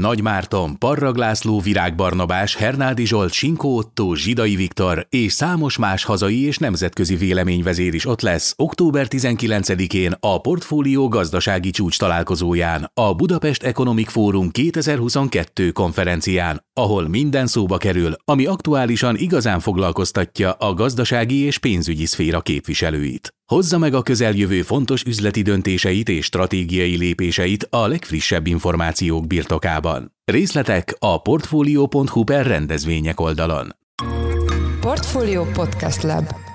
Nagy Márton, Parrag László, Virág Barnabás, Hernádi Zsolt, Sinkó Otto, Zsidai Viktor és számos más hazai és nemzetközi véleményvezér is ott lesz október 19-én a Portfólió gazdasági csúcs találkozóján, a Budapest Economic Forum 2022 konferencián, ahol minden szóba kerül, ami aktuálisan igazán foglalkoztatja a gazdasági és pénzügyi szféra képviselőit. Hozza meg a közeljövő fontos üzleti döntéseit és stratégiai lépéseit a legfrissebb információk birtokában. Részletek a portfolio.hu per rendezvények oldalon. Portfolio Podcast Lab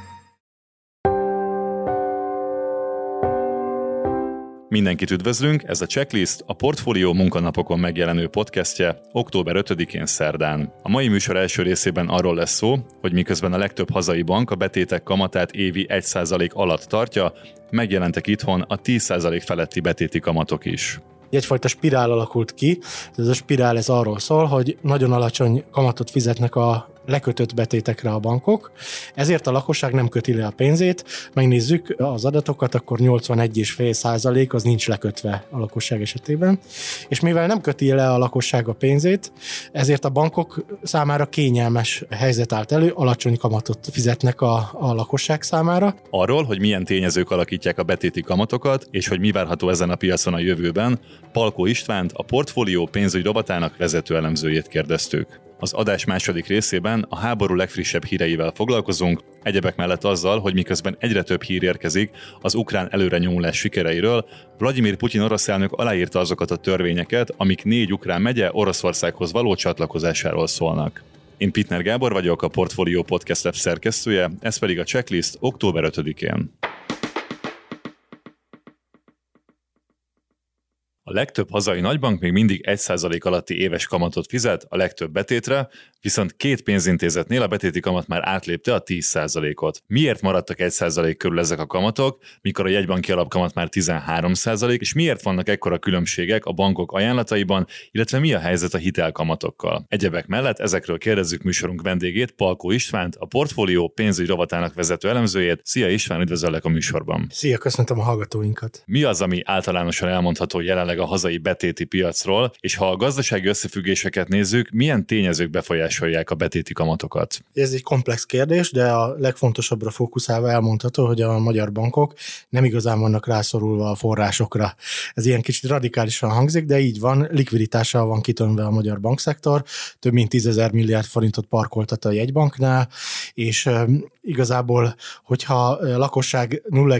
Mindenkit üdvözlünk, ez a Checklist a Portfólió munkanapokon megjelenő podcastje október 5-én szerdán. A mai műsor első részében arról lesz szó, hogy miközben a legtöbb hazai bank a betétek kamatát évi 1% alatt tartja, megjelentek itthon a 10% feletti betéti kamatok is egyfajta spirál alakult ki. Ez a spirál ez arról szól, hogy nagyon alacsony kamatot fizetnek a lekötött betétekre a bankok, ezért a lakosság nem köti le a pénzét. Megnézzük az adatokat, akkor 81,5 százalék az nincs lekötve a lakosság esetében. És mivel nem köti le a lakosság a pénzét, ezért a bankok számára kényelmes helyzet állt elő, alacsony kamatot fizetnek a, a lakosság számára. Arról, hogy milyen tényezők alakítják a betéti kamatokat, és hogy mi várható ezen a piacon a jövőben, Palkó Istvánt, a portfólió pénzügy robotának vezető elemzőjét kérdeztük. Az adás második részében a háború legfrissebb híreivel foglalkozunk, egyebek mellett azzal, hogy miközben egyre több hír érkezik az ukrán előrenyomulás sikereiről, Vladimir Putyin orosz elnök aláírta azokat a törvényeket, amik négy ukrán megye Oroszországhoz való csatlakozásáról szólnak. Én Pitner Gábor vagyok, a Portfolio Podcast Lab szerkesztője, ez pedig a checklist október 5-én. A legtöbb hazai nagybank még mindig 1% alatti éves kamatot fizet a legtöbb betétre, viszont két pénzintézetnél a betéti kamat már átlépte a 10%-ot. Miért maradtak 1% körül ezek a kamatok, mikor a jegybanki alapkamat már 13%, és miért vannak ekkora különbségek a bankok ajánlataiban, illetve mi a helyzet a hitelkamatokkal? Egyebek mellett ezekről kérdezzük műsorunk vendégét, Palkó Istvánt, a portfólió pénzügy rovatának vezető elemzőjét. Szia István, üdvözöllek a műsorban. Szia, köszöntöm a hallgatóinkat. Mi az, ami általánosan elmondható jelenleg a hazai betéti piacról, és ha a gazdasági összefüggéseket nézzük, milyen tényezők befolyásolják a betéti kamatokat? Ez egy komplex kérdés, de a legfontosabbra fókuszálva elmondható, hogy a magyar bankok nem igazán vannak rászorulva a forrásokra. Ez ilyen kicsit radikálisan hangzik, de így van, likviditással van kitönve a magyar bankszektor, több mint 10 milliárd forintot parkoltat a jegybanknál, és igazából, hogyha lakosság 0,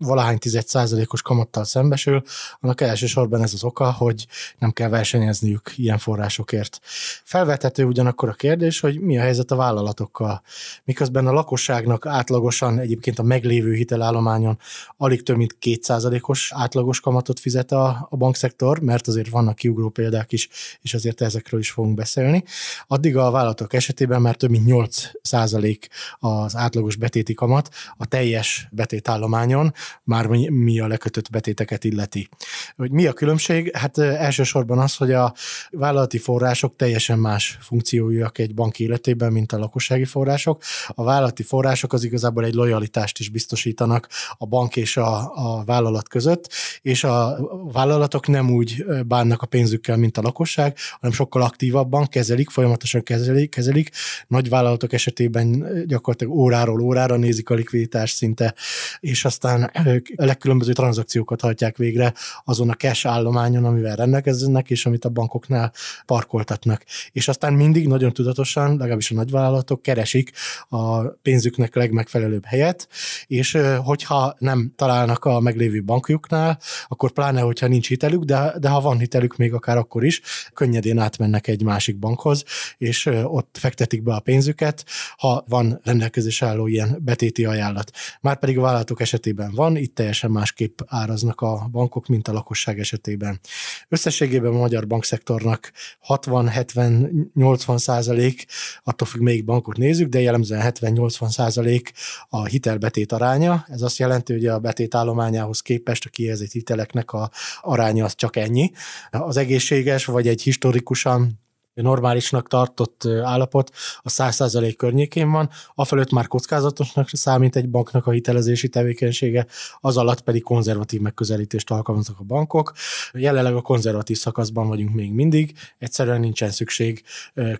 valahány 10 százalékos kamattal szembesül, annak elsősorban ez az oka, hogy nem kell versenyezniük ilyen forrásokért. Felvethető ugyanakkor a kérdés, hogy mi a helyzet a vállalatokkal. Miközben a lakosságnak átlagosan egyébként a meglévő hitelállományon alig több mint 2%-os átlagos kamatot fizet a, a bankszektor, mert azért vannak kiugró példák is, és azért ezekről is fogunk beszélni. Addig a vállalatok esetében már több mint 8% az átlagos betéti kamat a teljes betétállományon, már mi, mi a lekötött betéteket illeti. Hogy mi a különbség? Hát elsősorban az, hogy a vállalati források teljesen más funkciójúak egy bank életében, mint a lakossági források. A vállalati források az igazából egy lojalitást is biztosítanak a bank és a, a vállalat között, és a vállalatok nem úgy bánnak a pénzükkel, mint a lakosság, hanem sokkal aktívabban kezelik, folyamatosan kezelik, kezelik. Nagy vállalatok esetében gyakorlatilag óráról órára nézik a likviditást szinte, és aztán legkülönböző tranzakciókat hajtják végre azon a cash állományon, amivel rendelkeznek, és amit a bankoknál parkoltatnak. És aztán mindig nagyon tudatosan, legalábbis a nagyvállalatok keresik a pénzüknek legmegfelelőbb helyet, és hogyha nem találnak a meglévő bankjuknál, akkor pláne, hogyha nincs hitelük, de, de ha van hitelük még akár akkor is, könnyedén átmennek egy másik bankhoz, és ott fektetik be a pénzüket, ha van rendelkezés álló ilyen betéti ajánlat. Márpedig a vállalatok esetében van, itt teljesen másképp áraznak a bankok, mint a lakosság esetében. Összességében a magyar bankszektornak 60-70-80 százalék, attól függ, melyik bankot nézzük, de jellemzően 70-80 százalék a hitelbetét aránya. Ez azt jelenti, hogy a betét állományához képest a kihelyezett hiteleknek a aránya az csak ennyi. Az egészséges, vagy egy historikusan normálisnak tartott állapot a 100% környékén van, afelőtt már kockázatosnak számít egy banknak a hitelezési tevékenysége, az alatt pedig konzervatív megközelítést alkalmaznak a bankok. Jelenleg a konzervatív szakaszban vagyunk még mindig, egyszerűen nincsen szükség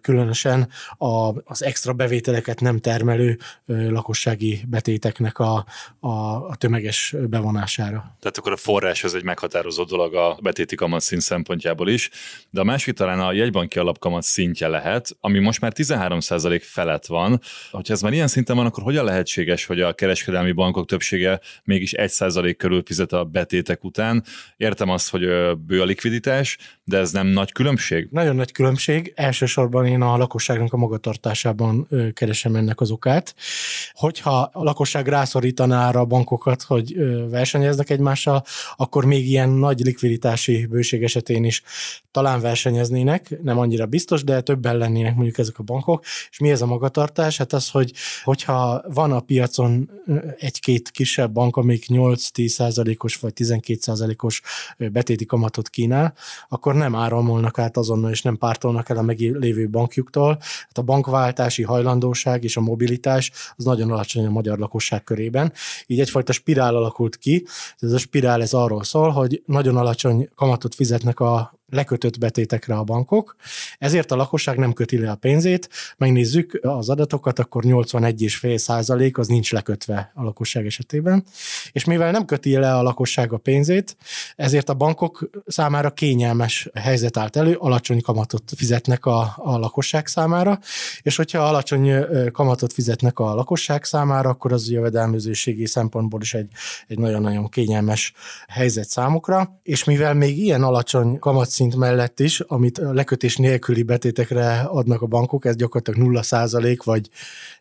különösen az extra bevételeket nem termelő lakossági betéteknek a, a, a tömeges bevonására. Tehát akkor a forrás az egy meghatározó dolog a betéti kamatszint szempontjából is, de a másik talán a jegybanki alapkamat szintje lehet, ami most már 13% felett van. Hogyha ez már ilyen szinten van, akkor hogyan lehetséges, hogy a kereskedelmi bankok többsége mégis 1% körül fizet a betétek után? Értem azt, hogy bő a likviditás, de ez nem nagy különbség? Nagyon nagy különbség. Elsősorban én a lakosságnak a magatartásában keresem ennek az okát. Hogyha a lakosság rászorítaná arra a bankokat, hogy versenyeznek egymással, akkor még ilyen nagy likviditási bőség esetén is talán versenyeznének, nem annyira biztos, de többen lennének mondjuk ezek a bankok. És mi ez a magatartás? Hát az, hogy hogyha van a piacon egy-két kisebb bank, amik 8-10 százalékos vagy 12 százalékos betéti kamatot kínál, akkor nem áramolnak át azonnal, és nem pártolnak el a meglévő bankjuktól. Hát a bankváltási hajlandóság és a mobilitás az nagyon alacsony a magyar lakosság körében. Így egyfajta spirál alakult ki. Ez a spirál ez arról szól, hogy nagyon alacsony kamatot fizetnek a lekötött betétekre a bankok, ezért a lakosság nem köti le a pénzét. Megnézzük az adatokat, akkor 81,5 százalék az nincs lekötve a lakosság esetében, és mivel nem köti le a lakosság a pénzét, ezért a bankok számára kényelmes helyzet állt elő, alacsony kamatot fizetnek a, a lakosság számára, és hogyha alacsony kamatot fizetnek a lakosság számára, akkor az jövedelmezőségi szempontból is egy, egy nagyon-nagyon kényelmes helyzet számukra, és mivel még ilyen alacsony kamat szint mellett is, amit a lekötés nélküli betétekre adnak a bankok, ez gyakorlatilag 0 százalék, vagy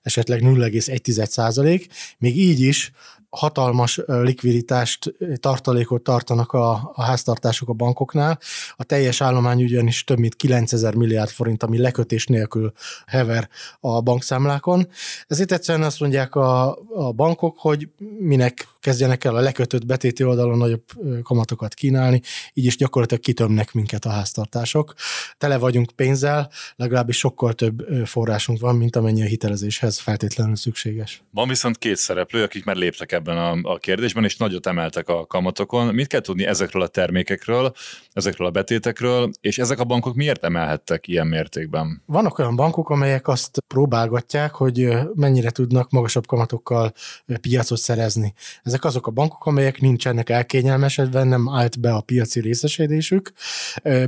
esetleg 0,1 százalék, még így is hatalmas likviditást, tartalékot tartanak a, a háztartások a bankoknál. A teljes állomány ugyanis több mint 9000 milliárd forint, ami lekötés nélkül hever a bankszámlákon. Ezért egyszerűen azt mondják a, a bankok, hogy minek kezdjenek el a lekötött betéti oldalon nagyobb kamatokat kínálni, így is gyakorlatilag kitömnek minket a háztartások. Tele vagyunk pénzzel, legalábbis sokkal több forrásunk van, mint amennyi a hitelezéshez feltétlenül szükséges. Van viszont két szereplő, akik már léptek ebben a, a kérdésben, és nagyot emeltek a kamatokon. Mit kell tudni ezekről a termékekről, ezekről a betétekről, és ezek a bankok miért emelhettek ilyen mértékben? Vannak olyan bankok, amelyek azt próbálgatják, hogy mennyire tudnak magasabb kamatokkal piacot szerezni. Ezek azok a bankok, amelyek nincsenek elkényelmesedve, nem állt be a piaci részesedésük.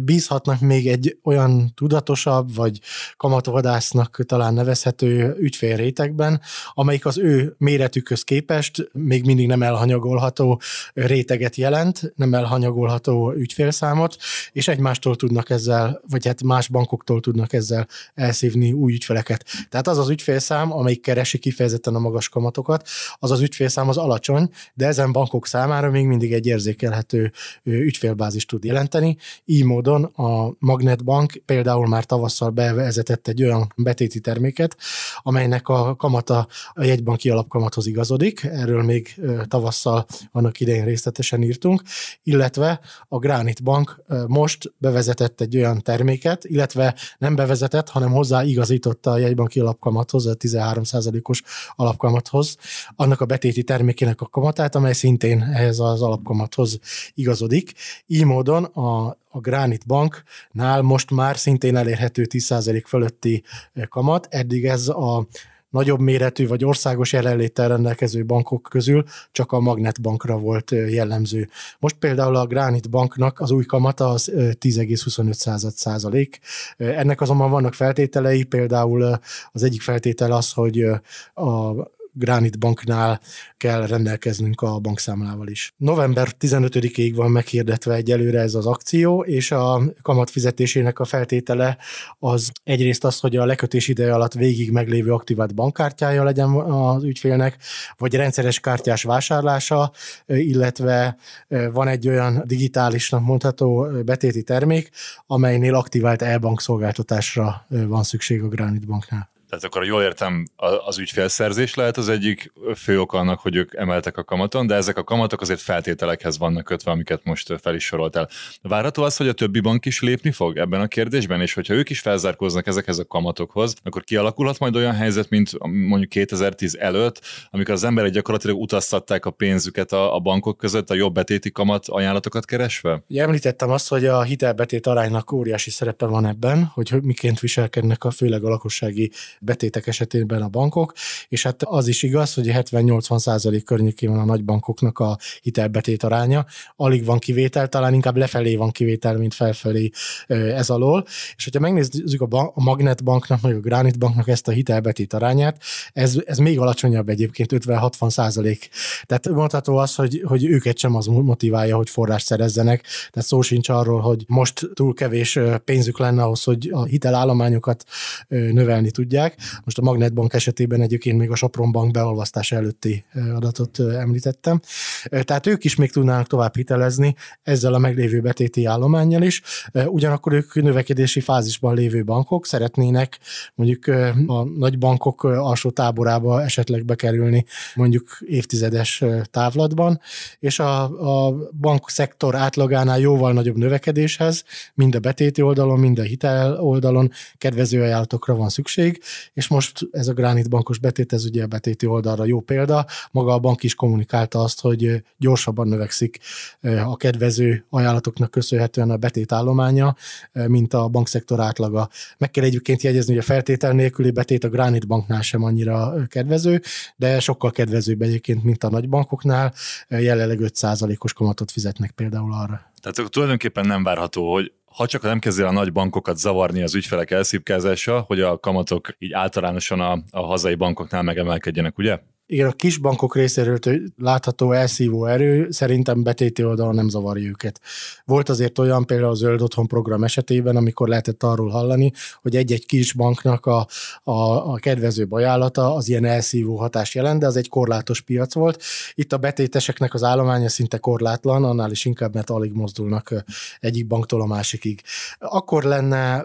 Bízhatnak még egy olyan tudatosabb, vagy kamatvadásznak talán nevezhető ügyfélrétegben, amelyik az ő méretükhöz képest még mindig nem elhanyagolható réteget jelent, nem elhanyagolható ügyfélszámot, és egymástól tudnak ezzel, vagy hát más bankoktól tudnak ezzel elszívni új ügyfeleket. Tehát az az ügyfélszám, amelyik keresi kifejezetten a magas kamatokat, az az ügyfélszám az alacsony, de ezen bankok számára még mindig egy érzékelhető ügyfélbázis tud jelenteni. Így módon a Magnetbank például már tavasszal bevezetett egy olyan betéti terméket, amelynek a kamata a jegybanki alapkamathoz igazodik, erről még tavasszal annak idején részletesen írtunk, illetve a Granit Bank most bevezetett egy olyan terméket, illetve nem bevezetett, hanem hozzá igazította a jegybanki alapkamathoz, a 13%-os alapkamathoz, annak a betéti termékének a kamatát, amely szintén ehhez az alapkamathoz igazodik. Így módon a a Granit Banknál most már szintén elérhető 10% fölötti kamat, eddig ez a nagyobb méretű vagy országos jelenléttel rendelkező bankok közül csak a Magnet Bankra volt jellemző. Most például a Granit Banknak az új kamata az 10,25 százalék. Ennek azonban vannak feltételei, például az egyik feltétel az, hogy a Granit Banknál kell rendelkeznünk a bankszámlával is. November 15-ig van meghirdetve egyelőre ez az akció, és a kamat fizetésének a feltétele az egyrészt az, hogy a lekötés ideje alatt végig meglévő aktivált bankkártyája legyen az ügyfélnek, vagy rendszeres kártyás vásárlása, illetve van egy olyan digitálisnak mondható betéti termék, amelynél aktivált e-bank szolgáltatásra van szükség a Granit Banknál. Tehát akkor jól értem, az ügyfélszerzés lehet az egyik fő ok annak, hogy ők emeltek a kamaton, de ezek a kamatok azért feltételekhez vannak kötve, amiket most fel is soroltál. Várható az, hogy a többi bank is lépni fog ebben a kérdésben, és hogyha ők is felzárkóznak ezekhez a kamatokhoz, akkor kialakulhat majd olyan helyzet, mint mondjuk 2010 előtt, amikor az emberek gyakorlatilag utaztatták a pénzüket a, a bankok között a jobb betéti kamat ajánlatokat keresve? Ugye említettem azt, hogy a hitelbetét aránynak óriási szerepe van ebben, hogy miként viselkednek a főleg a lakossági betétek esetében a bankok, és hát az is igaz, hogy 70-80 százalék környékén van a nagybankoknak a hitelbetét aránya, alig van kivétel, talán inkább lefelé van kivétel, mint felfelé ez alól, és hogyha megnézzük a, bank, a Magnet banknak, meg a Granite banknak ezt a hitelbetét arányát, ez, ez még alacsonyabb egyébként, 50-60 százalék. Tehát mondható az, hogy, hogy őket sem az motiválja, hogy forrást szerezzenek, tehát szó sincs arról, hogy most túl kevés pénzük lenne ahhoz, hogy a hitelállományokat növelni tudják. Most a Magnetbank esetében egyébként még a Sopron Bank beolvasztása előtti adatot említettem. Tehát ők is még tudnának tovább hitelezni ezzel a meglévő betéti állományjal is. Ugyanakkor ők növekedési fázisban lévő bankok szeretnének mondjuk a nagy bankok alsó táborába esetleg bekerülni mondjuk évtizedes távlatban, és a, a bankszektor átlagánál jóval nagyobb növekedéshez, mind a betéti oldalon, mind a hitel oldalon kedvező ajánlatokra van szükség, és most ez a Granit bankos betét, ez ugye a betéti oldalra jó példa. Maga a bank is kommunikálta azt, hogy gyorsabban növekszik a kedvező ajánlatoknak köszönhetően a betét állománya, mint a bankszektor átlaga. Meg kell egyébként jegyezni, hogy a feltétel nélküli betét a Granit banknál sem annyira kedvező, de sokkal kedvezőbb egyébként, mint a nagybankoknál. Jelenleg 5%-os kamatot fizetnek például arra. Tehát tulajdonképpen nem várható, hogy ha csak nem kezd el a nagy bankokat zavarni az ügyfelek elszipkázása, hogy a kamatok így általánosan a, a hazai bankoknál megemelkedjenek, ugye? Igen, a kis bankok részéről látható elszívó erő szerintem betéti oldalon nem zavarja őket. Volt azért olyan például a Zöld Otthon program esetében, amikor lehetett arról hallani, hogy egy-egy kis banknak a, a, a kedvező ajánlata az ilyen elszívó hatás jelent, de az egy korlátos piac volt. Itt a betéteseknek az állománya szinte korlátlan, annál is inkább, mert alig mozdulnak egyik banktól a másikig. Akkor lenne,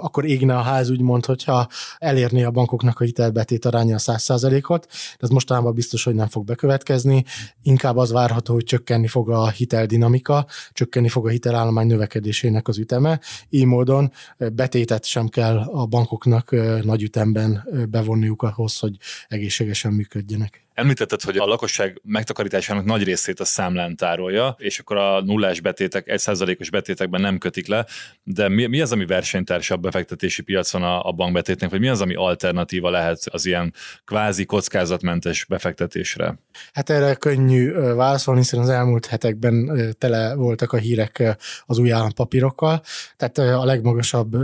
akkor égne a ház úgymond, hogyha elérni a bankoknak a hitelbetét aránya a 100%-ot, de ez mostanában biztos, hogy nem fog bekövetkezni, inkább az várható, hogy csökkenni fog a hiteldinamika, csökkenni fog a hitelállomány növekedésének az üteme, így módon betétet sem kell a bankoknak nagy ütemben bevonniuk ahhoz, hogy egészségesen működjenek. Említetted, hogy a lakosság megtakarításának nagy részét a számlán tárolja, és akkor a nullás betétek, egy százalékos betétekben nem kötik le, de mi, mi az, ami versenytársabb befektetési piacon a, a bankbetétnek, vagy mi az, ami alternatíva lehet az ilyen kvázi kockázatmentes befektetésre? Hát erre könnyű válaszolni, hiszen az elmúlt hetekben tele voltak a hírek az új állampapírokkal, tehát a legmagasabb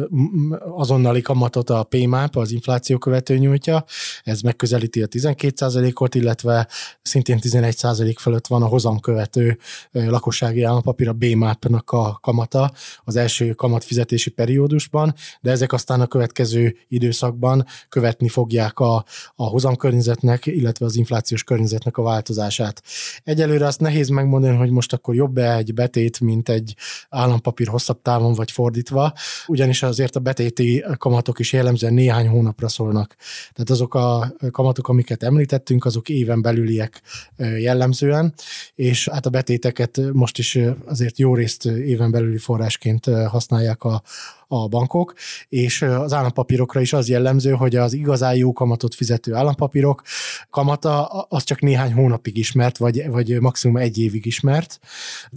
azonnali kamatot a PMAP, az infláció követő nyújtja, ez megközelíti a 12%-ot, illetve szintén 11% fölött van a hozam követő lakossági állampapír, a BMAP-nak a kamata az első kamatfizetési periódusban, de ezek aztán a következő időszakban követni fogják a, a hozamkörnyezetnek, illetve az inflációs környezetnek a változását. Egyelőre azt nehéz megmondani, hogy most akkor jobb-e egy betét, mint egy állampapír hosszabb távon vagy fordítva, ugyanis azért a betéti kamatok is jellemzően néhány hónapra szólnak. Tehát azok a kamatok, amiket említettünk, azok éven belüliek jellemzően, és hát a betéteket most is azért jó részt éven belüli forrásként használják a, a bankok, és az állampapírokra is az jellemző, hogy az igazán jó kamatot fizető állampapírok kamata az csak néhány hónapig ismert, vagy, vagy maximum egy évig ismert,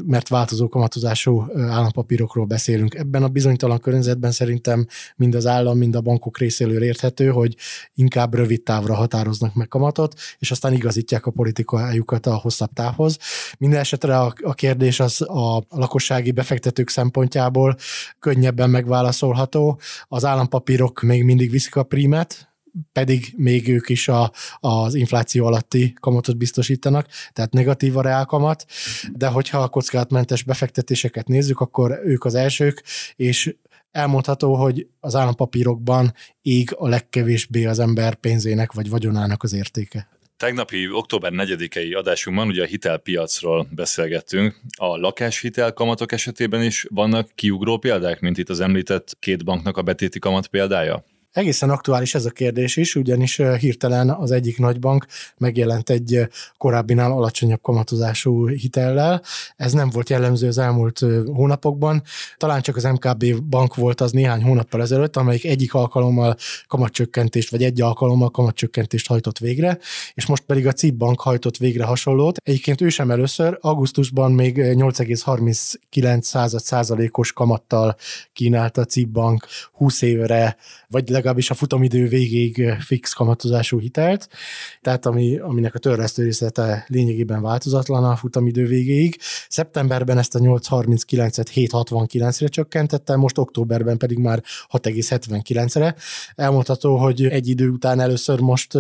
mert változó kamatozású állampapírokról beszélünk. Ebben a bizonytalan környezetben szerintem mind az állam, mind a bankok részéről érthető, hogy inkább rövid távra határoznak meg kamatot, és aztán igazítják a politikájukat a hosszabb távhoz. Minden esetre a, a kérdés az a lakossági befektetők szempontjából könnyebben megválaszolható, válaszolható. Az állampapírok még mindig viszik a prímet, pedig még ők is a, az infláció alatti kamatot biztosítanak, tehát negatív a reálkamat, de hogyha a kockázatmentes befektetéseket nézzük, akkor ők az elsők, és elmondható, hogy az állampapírokban ég a legkevésbé az ember pénzének vagy vagyonának az értéke. Tegnapi október 4-i adásunkban ugye a hitelpiacról beszélgettünk. A lakáshitel kamatok esetében is vannak kiugró példák, mint itt az említett két banknak a betéti kamat példája? Egészen aktuális ez a kérdés is, ugyanis hirtelen az egyik nagybank megjelent egy korábbinál alacsonyabb kamatozású hitellel. Ez nem volt jellemző az elmúlt hónapokban. Talán csak az MKB bank volt az néhány hónappal ezelőtt, amelyik egyik alkalommal kamatcsökkentést, vagy egy alkalommal kamatcsökkentést hajtott végre, és most pedig a CIP bank hajtott végre hasonlót. Egyébként ő sem először, augusztusban még 8,39 százalékos kamattal kínálta a CIP bank 20 évre, vagy legalábbis a futamidő végéig fix kamatozású hitelt, tehát ami, aminek a törlesztő részlete lényegében változatlan a futamidő végéig. Szeptemberben ezt a 8,39-et 7,69-re csökkentette, most októberben pedig már 6,79-re. Elmondható, hogy egy idő után először most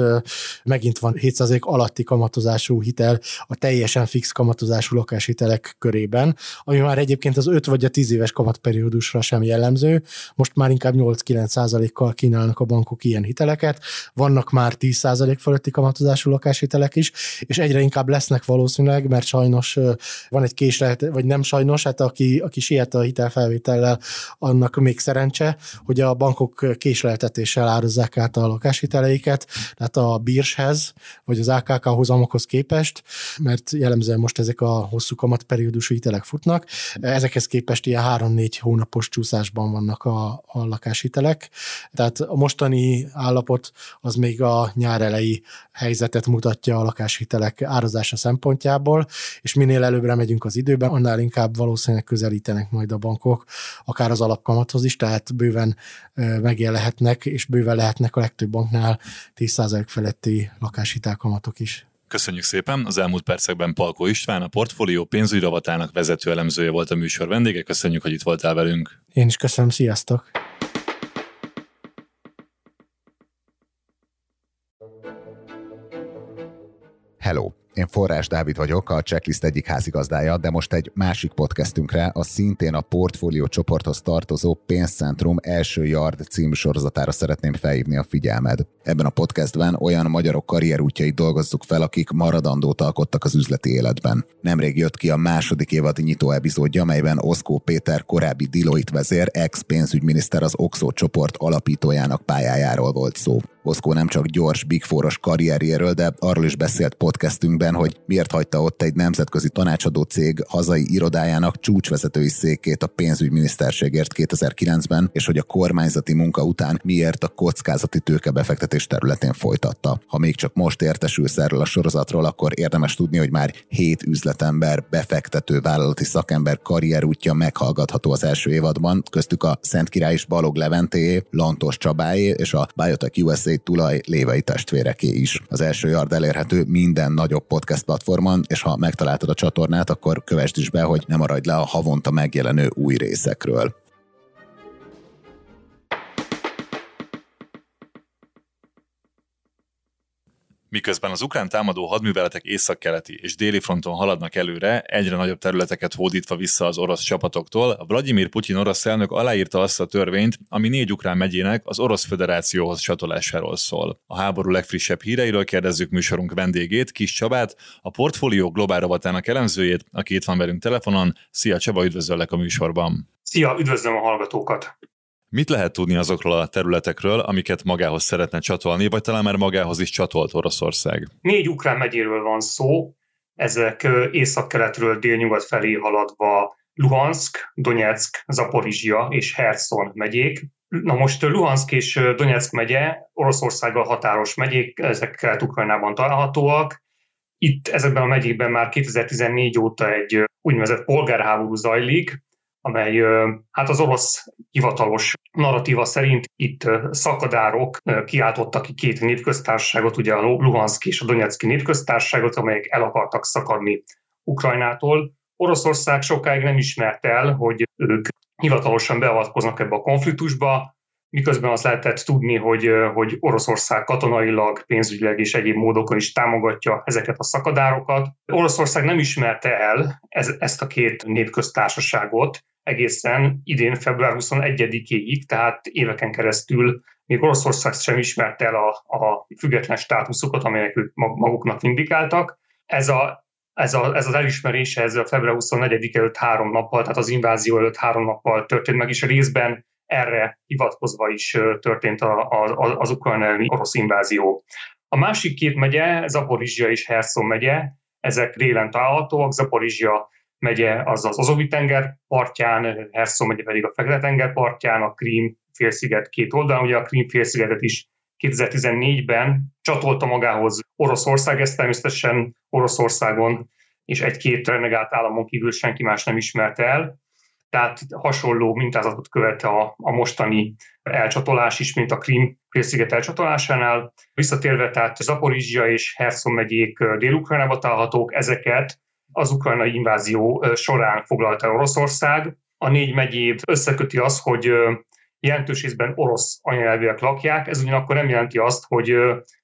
megint van 7% alatti kamatozású hitel a teljesen fix kamatozású lakáshitelek körében, ami már egyébként az 5 vagy a 10 éves kamatperiódusra sem jellemző. Most már inkább 8-9 kal kínálnak a bankok ilyen hiteleket, vannak már 10% fölötti kamatozású lakáshitelek is, és egyre inkább lesznek valószínűleg, mert sajnos van egy késlet, vagy nem sajnos, hát aki, aki siet a hitelfelvétellel, annak még szerencse, hogy a bankok késleltetéssel árazzák át a lakáshiteleiket, tehát a bírshez, vagy az AKK hozamokhoz képest, mert jellemzően most ezek a hosszú kamatperiódusú hitelek futnak, ezekhez képest ilyen 3-4 hónapos csúszásban vannak a, a lakáshitelek, tehát a mostani állapot az még a nyár elejé helyzetet mutatja a lakáshitelek árazása szempontjából, és minél előbbre megyünk az időben, annál inkább valószínűleg közelítenek majd a bankok, akár az alapkamathoz is, tehát bőven megjelenhetnek, és bőven lehetnek a legtöbb banknál 10% feletti lakáshitelkamatok is. Köszönjük szépen! Az elmúlt percekben Palkó István, a portfólió pénzügyi rovatának vezető elemzője volt a műsor vendége. Köszönjük, hogy itt voltál velünk. Én is köszönöm, sziasztok! Hello! Én Forrás Dávid vagyok, a Checklist egyik házigazdája, de most egy másik podcastünkre, a szintén a portfólió csoporthoz tartozó Pénzcentrum első yard című sorozatára szeretném felhívni a figyelmed. Ebben a podcastben olyan magyarok karrierútjai dolgozzuk fel, akik maradandót alkottak az üzleti életben. Nemrég jött ki a második évad nyitó epizódja, amelyben Oszkó Péter korábbi Deloitte vezér, ex-pénzügyminiszter az Oxo csoport alapítójának pályájáról volt szó. Oszkó nem csak gyors Big Four-os karrierjéről, de arról is beszélt podcastünkben, hogy miért hagyta ott egy nemzetközi tanácsadó cég hazai irodájának csúcsvezetői székét a pénzügyminiszterségért 2009-ben, és hogy a kormányzati munka után miért a kockázati tőkebefektetés területén folytatta. Ha még csak most értesülsz erről a sorozatról, akkor érdemes tudni, hogy már hét üzletember, befektető, vállalati szakember karrierútja meghallgatható az első évadban, köztük a Szent Király és Balog Leventéé, Lantos Csabáé és a Biotech USA tulaj lévei testvéreké is. Az első yard elérhető minden nagyobb podcast platformon, és ha megtaláltad a csatornát, akkor kövesd is be, hogy ne maradj le a havonta megjelenő új részekről. Miközben az ukrán támadó hadműveletek északkeleti és déli fronton haladnak előre, egyre nagyobb területeket hódítva vissza az orosz csapatoktól, Vladimir Putyin orosz elnök aláírta azt a törvényt, ami négy ukrán megyének az Orosz Föderációhoz csatolásáról szól. A háború legfrissebb híreiről kérdezzük műsorunk vendégét, Kis Csabát, a portfólió globál rovatának elemzőjét, aki itt van velünk telefonon. Szia Csaba, üdvözöllek a műsorban! Szia, üdvözlöm a hallgatókat! Mit lehet tudni azokról a területekről, amiket magához szeretne csatolni, vagy talán már magához is csatolt Oroszország? Négy ukrán megyéről van szó, ezek északkeletről délnyugat felé haladva Luhansk, Donetsk, Zaporizsia és Herson megyék. Na most Luhansk és Donetsk megye Oroszországgal határos megyék, ezek Kelet-Ukrajnában találhatóak. Itt ezekben a megyékben már 2014 óta egy úgynevezett polgárháború zajlik, amely hát az orosz hivatalos narratíva szerint itt szakadárok kiáltottak ki két népköztársaságot, ugye a Luhansk és a Donetszki népköztársaságot, amelyek el akartak szakadni Ukrajnától. Oroszország sokáig nem ismert el, hogy ők hivatalosan beavatkoznak ebbe a konfliktusba, miközben azt lehetett tudni, hogy, hogy Oroszország katonailag, pénzügyileg és egyéb módokon is támogatja ezeket a szakadárokat. Oroszország nem ismerte el ez, ezt a két népköztársaságot, egészen idén február 21-ig, tehát éveken keresztül még Oroszország sem ismerte el a, a független státuszokat, amelyek ők maguknak indikáltak. Ez, a, ez, a, ez az elismerés ez a február 24 előtt három nappal, tehát az invázió előtt három nappal történt meg, és részben erre hivatkozva is történt a, a, az ukrajnai orosz invázió. A másik két megye, Zaporizsia és Herson megye, ezek délen találhatóak. Zaporizsia megye az az Azovi-tenger partján, Herson megye pedig a Fekete-tenger partján, a Krím félsziget két oldalon. Ugye a Krím félszigetet is 2014-ben csatolta magához Oroszország, ezt természetesen Oroszországon és egy-két renegált államon kívül senki más nem ismerte el. Tehát hasonló mintázatot követ a, a mostani elcsatolás is, mint a Krim félsziget elcsatolásánál. Visszatérve, tehát Zaporizsia és Herson megyék dél-ukrajnába találhatók, ezeket az ukrajnai invázió során foglalta Oroszország. A négy megyét összeköti az, hogy jelentős részben orosz anyanyelvűek lakják, ez ugyanakkor nem jelenti azt, hogy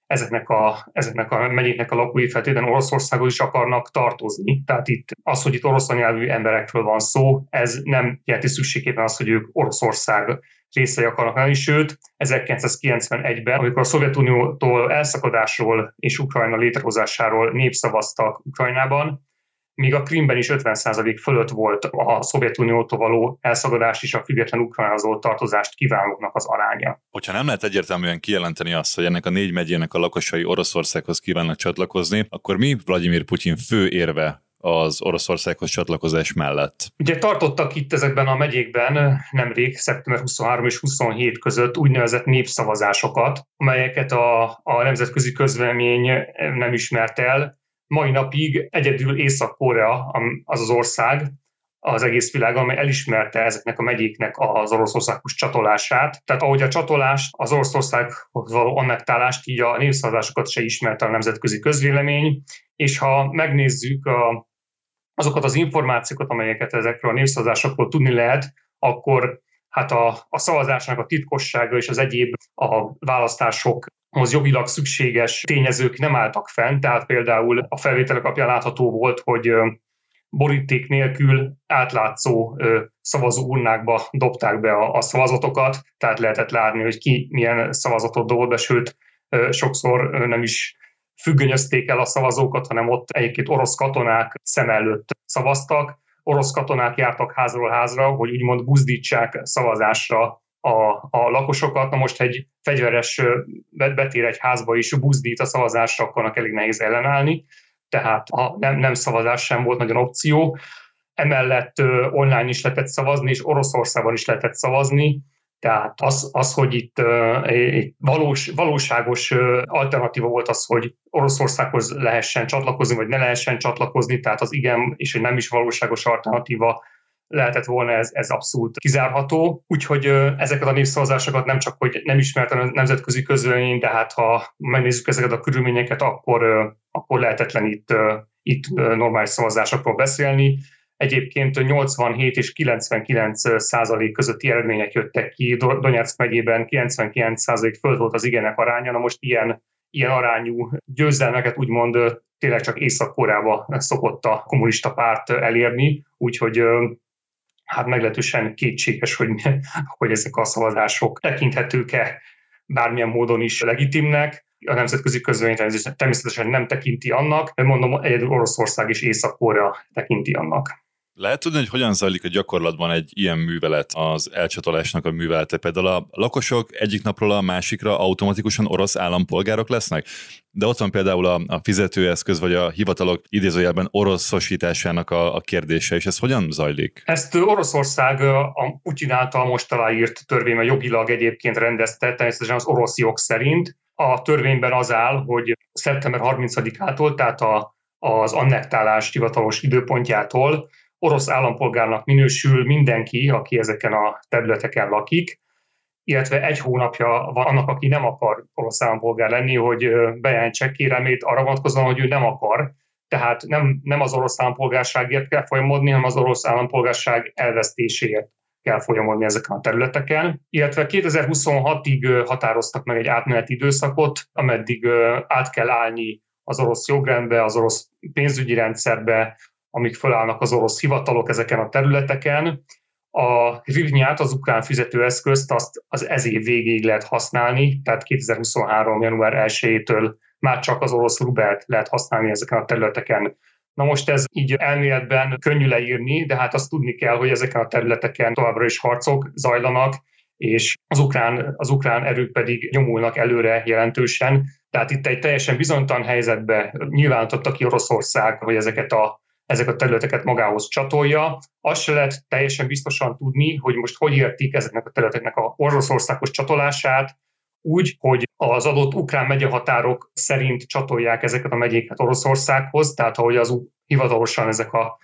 ezeknek a, ezeknek a megyéknek a lakói feltétlenül Oroszországhoz is akarnak tartozni. Tehát itt az, hogy itt orosz anyanyelvű emberekről van szó, ez nem jelenti szükségében azt, hogy ők Oroszország részei akarnak lenni, sőt, 1991-ben, amikor a Szovjetuniótól elszakadásról és Ukrajna létrehozásáról népszavaztak Ukrajnában, míg a Krimben is 50% fölött volt a Szovjetuniótól való elszagadás és a független Ukrajnához tartozást kívánoknak az aránya. Hogyha nem lehet egyértelműen kijelenteni azt, hogy ennek a négy megyének a lakosai Oroszországhoz kívánnak csatlakozni, akkor mi Vladimir Putyin fő érve az Oroszországhoz csatlakozás mellett. Ugye tartottak itt ezekben a megyékben nemrég, szeptember 23 és 27 között úgynevezett népszavazásokat, amelyeket a, a nemzetközi közvélemény nem ismert el, mai napig egyedül Észak-Korea az az ország, az egész világon, amely elismerte ezeknek a megyéknek az Oroszországhoz csatolását. Tehát ahogy a csatolást, az Oroszországhoz való annektálást, így a népszavazásokat se ismerte a nemzetközi közvélemény, és ha megnézzük a, azokat az információkat, amelyeket ezekről a népszavazásokról tudni lehet, akkor hát a, a szavazásnak a titkossága és az egyéb a választások az jogilag szükséges tényezők nem álltak fenn, tehát például a felvételek alapján látható volt, hogy boríték nélkül átlátszó szavazó urnákba dobták be a, szavazatokat, tehát lehetett látni, hogy ki milyen szavazatot dobott be, sőt, sokszor nem is függönyözték el a szavazókat, hanem ott egyébként orosz katonák szem előtt szavaztak. Orosz katonák jártak házról házra, hogy úgymond buzdítsák szavazásra a, a lakosokat. Na most egy fegyveres betér egy házba is buzdít a szavazásra, akkor elég nehéz ellenállni, tehát a nem, nem szavazás sem volt nagyon opció. Emellett online is lehetett szavazni, és Oroszországban is lehetett szavazni, tehát az, az hogy itt egy valós, valóságos alternatíva volt az, hogy Oroszországhoz lehessen csatlakozni, vagy ne lehessen csatlakozni, tehát az igen és egy nem is valóságos alternatíva lehetett volna ez, ez abszolút kizárható. Úgyhogy ezeket a népszavazásokat nem csak, hogy nem ismertem a nemzetközi közölemény, de hát ha megnézzük ezeket a körülményeket, akkor, akkor lehetetlen itt, itt normális szavazásokról beszélni. Egyébként 87 és 99 százalék közötti eredmények jöttek ki. Donetsk megyében 99 százalék föld volt az igenek aránya. Na most ilyen, ilyen arányú győzelmeket úgymond tényleg csak Észak-Koreába szokott a kommunista párt elérni, úgyhogy hát meglehetősen kétséges, hogy, hogy ezek a szavazások tekinthetők-e bármilyen módon is legitimnek. A nemzetközi közvélemény természetesen nem tekinti annak, mondom, egyedül Oroszország és Észak-Korea tekinti annak. Lehet tudni, hogy hogyan zajlik a gyakorlatban egy ilyen művelet, az elcsatolásnak a művelete? Például a lakosok egyik napról a másikra automatikusan orosz állampolgárok lesznek? De ott van például a, a fizetőeszköz, vagy a hivatalok idézőjelben oroszosításának a, a kérdése, és ez hogyan zajlik? Ezt Oroszország a Putyin által most aláírt törvényben jogilag egyébként rendezte, természetesen az orosz jog szerint. A törvényben az áll, hogy szeptember 30-ától, tehát a, az annektálás hivatalos időpontjától orosz állampolgárnak minősül mindenki, aki ezeken a területeken lakik, illetve egy hónapja van annak, aki nem akar orosz állampolgár lenni, hogy bejelentse kérelmét arra vonatkozóan, hogy ő nem akar, tehát nem, nem az orosz állampolgárságért kell folyamodni, hanem az orosz állampolgárság elvesztéséért kell folyamodni ezeken a területeken. Illetve 2026-ig határoztak meg egy átmeneti időszakot, ameddig át kell állni az orosz jogrendbe, az orosz pénzügyi rendszerbe, amik fölállnak az orosz hivatalok ezeken a területeken. A hrivnyát, az ukrán fizetőeszközt azt az ez év végéig lehet használni, tehát 2023. január 1-től már csak az orosz rubelt lehet használni ezeken a területeken. Na most ez így elméletben könnyű leírni, de hát azt tudni kell, hogy ezeken a területeken továbbra is harcok zajlanak, és az ukrán, az ukrán erők pedig nyomulnak előre jelentősen. Tehát itt egy teljesen bizonytalan helyzetbe nyilvánította ki Oroszország, hogy ezeket a ezek a területeket magához csatolja. Azt se lehet teljesen biztosan tudni, hogy most hogy értik ezeknek a területeknek a Oroszországos csatolását, úgy, hogy az adott ukrán megyehatárok szerint csatolják ezeket a megyéket Oroszországhoz, tehát ahogy az hivatalosan ezek a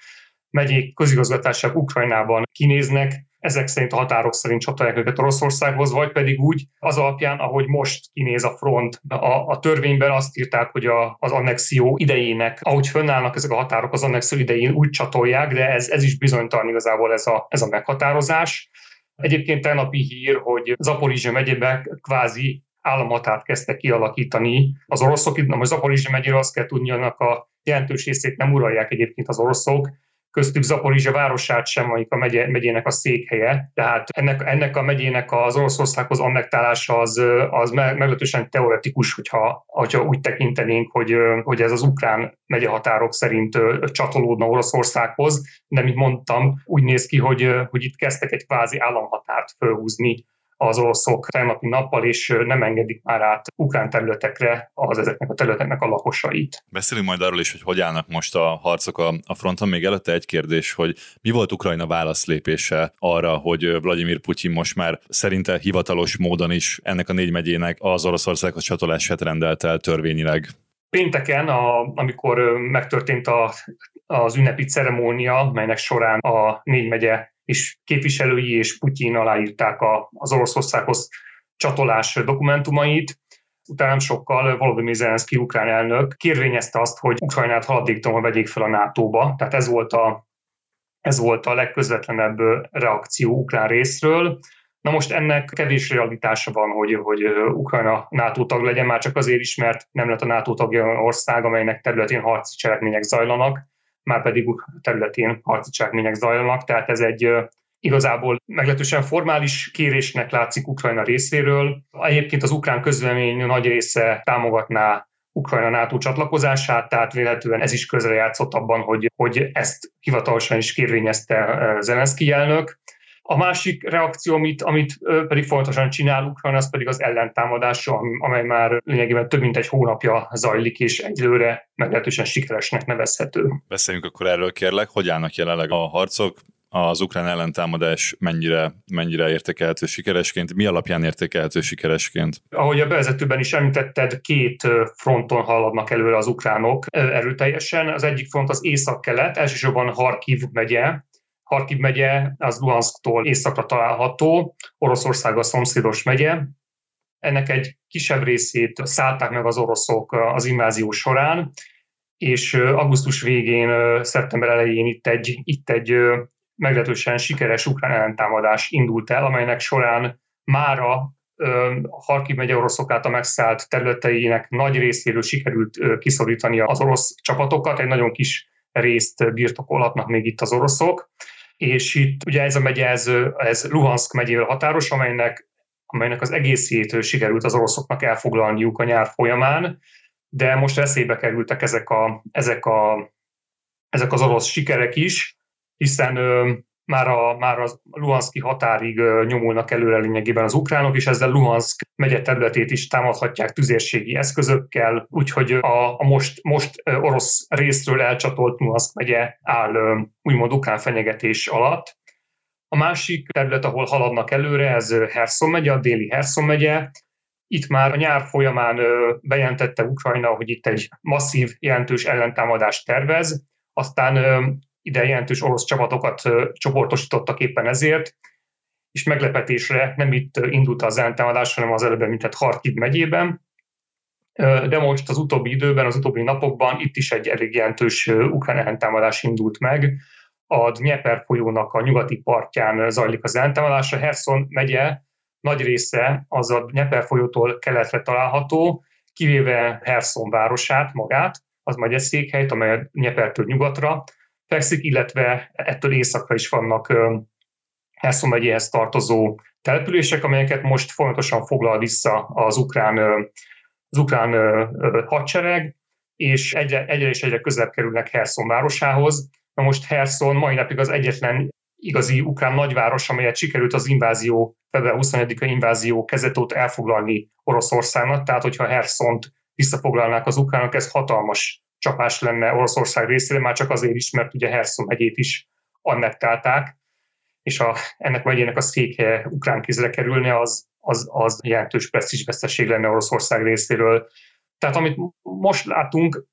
megyék közigazgatások Ukrajnában kinéznek, ezek szerint a határok szerint csatolják őket Oroszországhoz, vagy pedig úgy az alapján, ahogy most kinéz a front. A, a törvényben azt írták, hogy a, az annexió idejének, ahogy fönnállnak ezek a határok az annexió idején úgy csatolják, de ez, ez is bizonytalan igazából ez a, ez a meghatározás. Egyébként tegnapi hír, hogy Zaporizsia megyében kvázi államhatárt kezdtek kialakítani az oroszok. Itt most Zaporizsia megyéről azt kell tudni, annak a jelentős részét nem uralják egyébként az oroszok, köztük Zaporizsia városát sem, amelyik a megye, megyének a székhelye. Tehát ennek, ennek a megyének az Oroszországhoz annektálása az, az meglehetősen teoretikus, hogyha, hogyha úgy tekintenénk, hogy, hogy ez az ukrán megyehatárok szerint csatolódna Oroszországhoz, de mint mondtam, úgy néz ki, hogy, hogy itt kezdtek egy kvázi államhatárt fölhúzni az oroszok tegnapi nappal, és nem engedik már át ukrán területekre az ezeknek a területeknek a lakosait. Beszélünk majd arról is, hogy hogy állnak most a harcok a, a fronton. Még előtte egy kérdés, hogy mi volt Ukrajna válaszlépése arra, hogy Vladimir Putyin most már szerinte hivatalos módon is ennek a négy megyének az Oroszországhoz csatolását rendelt el törvényileg? Pénteken, a, amikor megtörtént a, az ünnepi ceremónia, melynek során a négy megye és képviselői és Putyin aláírták a, az Oroszországhoz csatolás dokumentumait. Utána sokkal Volodymyr Zelenszky ukrán elnök kérvényezte azt, hogy Ukrajnát haladéktalanul vegyék fel a NATO-ba. Tehát ez volt a, ez volt a legközvetlenebb reakció ukrán részről. Na most ennek kevés realitása van, hogy, hogy Ukrajna NATO tag legyen, már csak azért is, mert nem lett a NATO tagja ország, amelynek területén harci cselekmények zajlanak már pedig területén harci cselekmények zajlanak, tehát ez egy igazából meglehetősen formális kérésnek látszik Ukrajna részéről. Egyébként az ukrán közlemény nagy része támogatná Ukrajna NATO csatlakozását, tehát véletlenül ez is közrejátszott abban, hogy, hogy ezt hivatalosan is kérvényezte Zelenszky elnök. A másik reakció, amit, amit pedig fontosan csinál Ukrajna, az pedig az ellentámadás, amely már lényegében több mint egy hónapja zajlik, és egyelőre meglehetősen sikeresnek nevezhető. Beszéljünk akkor erről kérlek, hogy állnak jelenleg a harcok, az ukrán ellentámadás mennyire, mennyire értékelhető sikeresként, mi alapján értékelhető sikeresként? Ahogy a bevezetőben is említetted, két fronton haladnak előre az ukránok erőteljesen. Az egyik front az észak-kelet, elsősorban Harkiv megye, Harkiv megye az Luhansktól északra található, Oroszország a szomszédos megye. Ennek egy kisebb részét szállták meg az oroszok az invázió során, és augusztus végén, szeptember elején itt egy, itt egy meglehetősen sikeres ukrán ellentámadás indult el, amelynek során mára Harkiv megye oroszok által megszállt területeinek nagy részéről sikerült kiszorítani az orosz csapatokat, egy nagyon kis részt birtokolhatnak még itt az oroszok és itt ugye ez a megye, ez, ez Luhansk megyével határos, amelynek, amelynek az egészét sikerült az oroszoknak elfoglalniuk a nyár folyamán, de most veszélybe kerültek ezek, a, ezek, a, ezek az orosz sikerek is, hiszen már a, már a Luhanszki határig nyomulnak előre lényegében az ukránok, és ezzel Luhansk megye területét is támadhatják tüzérségi eszközökkel, úgyhogy a, a most, most orosz részről elcsatolt Luhansk megye áll úgymond ukrán fenyegetés alatt. A másik terület, ahol haladnak előre, ez Herson megye, a déli Herson megye, itt már a nyár folyamán bejelentette Ukrajna, hogy itt egy masszív, jelentős ellentámadást tervez, aztán ide jelentős orosz csapatokat csoportosítottak éppen ezért, és meglepetésre nem itt indult az ellentámadás, hanem az előbb említett Harkiv megyében, de most az utóbbi időben, az utóbbi napokban itt is egy elég jelentős ukrán ellentámadás indult meg. A Dnieper folyónak a nyugati partján zajlik az ellentámadás. A Herson megye nagy része az a Dnieper folyótól keletre található, kivéve Herson városát magát, az székhelyt, amely a Dniepertől nyugatra fekszik, illetve ettől északra is vannak Herson megyéhez tartozó települések, amelyeket most folyamatosan foglal vissza az ukrán, az ukrán hadsereg, és egyre, egyre és egyre közelebb kerülnek Herson városához. Na most Herson mai napig az egyetlen igazi ukrán nagyváros, amelyet sikerült az invázió, február 21-a invázió kezetót elfoglalni Oroszországnak, tehát hogyha Herszont visszafoglalnák az ukránok, ez hatalmas csapás lenne Oroszország részére, már csak azért is, mert ugye Herszon megyét is annektálták, és a, ennek megyének a székhelye ukrán kézre kerülne, az, az, az jelentős presztízsveszteség lenne Oroszország részéről. Tehát amit most látunk,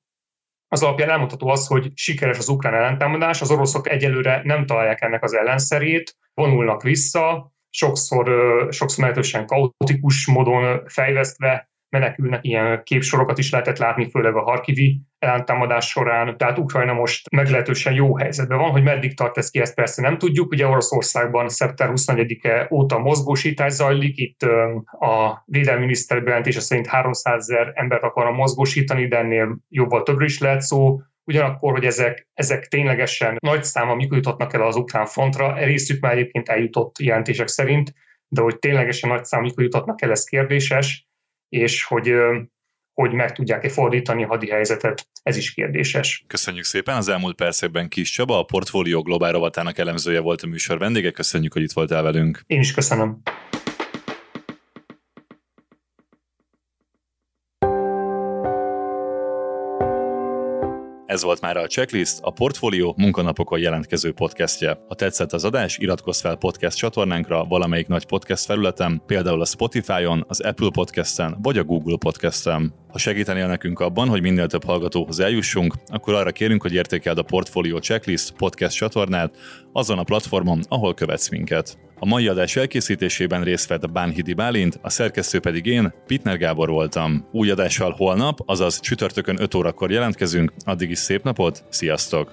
az alapján elmondható az, hogy sikeres az ukrán ellentámadás, az oroszok egyelőre nem találják ennek az ellenszerét, vonulnak vissza, sokszor, sokszor meglehetősen kaotikus módon fejvesztve menekülnek, ilyen képsorokat is lehetett látni, főleg a Harkivi ellentámadás során. Tehát Ukrajna most meglehetősen jó helyzetben van, hogy meddig tart ez ki, ezt persze nem tudjuk. Ugye Oroszországban szeptember 24-e óta mozgósítás zajlik, itt a védelmi miniszter bejelentése szerint 300 ezer embert akarna mozgósítani, de ennél jobban többről is lehet szó. Ugyanakkor, hogy ezek, ezek ténylegesen nagy száma mikor juthatnak el az ukrán frontra, részük már egyébként eljutott jelentések szerint, de hogy ténylegesen nagy számú mikor juthatnak el, ez kérdéses és hogy hogy meg tudják-e fordítani a hadi helyzetet, ez is kérdéses. Köszönjük szépen, az elmúlt percekben Kis Csaba, a Portfólió Globál rovatának elemzője volt a műsor vendége, köszönjük, hogy itt voltál velünk. Én is köszönöm. Ez volt már a Checklist, a Portfolio munkanapokon jelentkező podcastje. Ha tetszett az adás, iratkozz fel podcast csatornánkra valamelyik nagy podcast felületen, például a Spotify-on, az Apple Podcast-en vagy a Google Podcast-en. Ha segítenél nekünk abban, hogy minél több hallgatóhoz eljussunk, akkor arra kérünk, hogy értékeld a Portfolio Checklist podcast csatornát azon a platformon, ahol követsz minket. A mai adás elkészítésében részt vett Bánhidi Bálint, a szerkesztő pedig én, Pitner Gábor voltam. Új adással holnap, azaz csütörtökön 5 órakor jelentkezünk, addig is szép napot, sziasztok!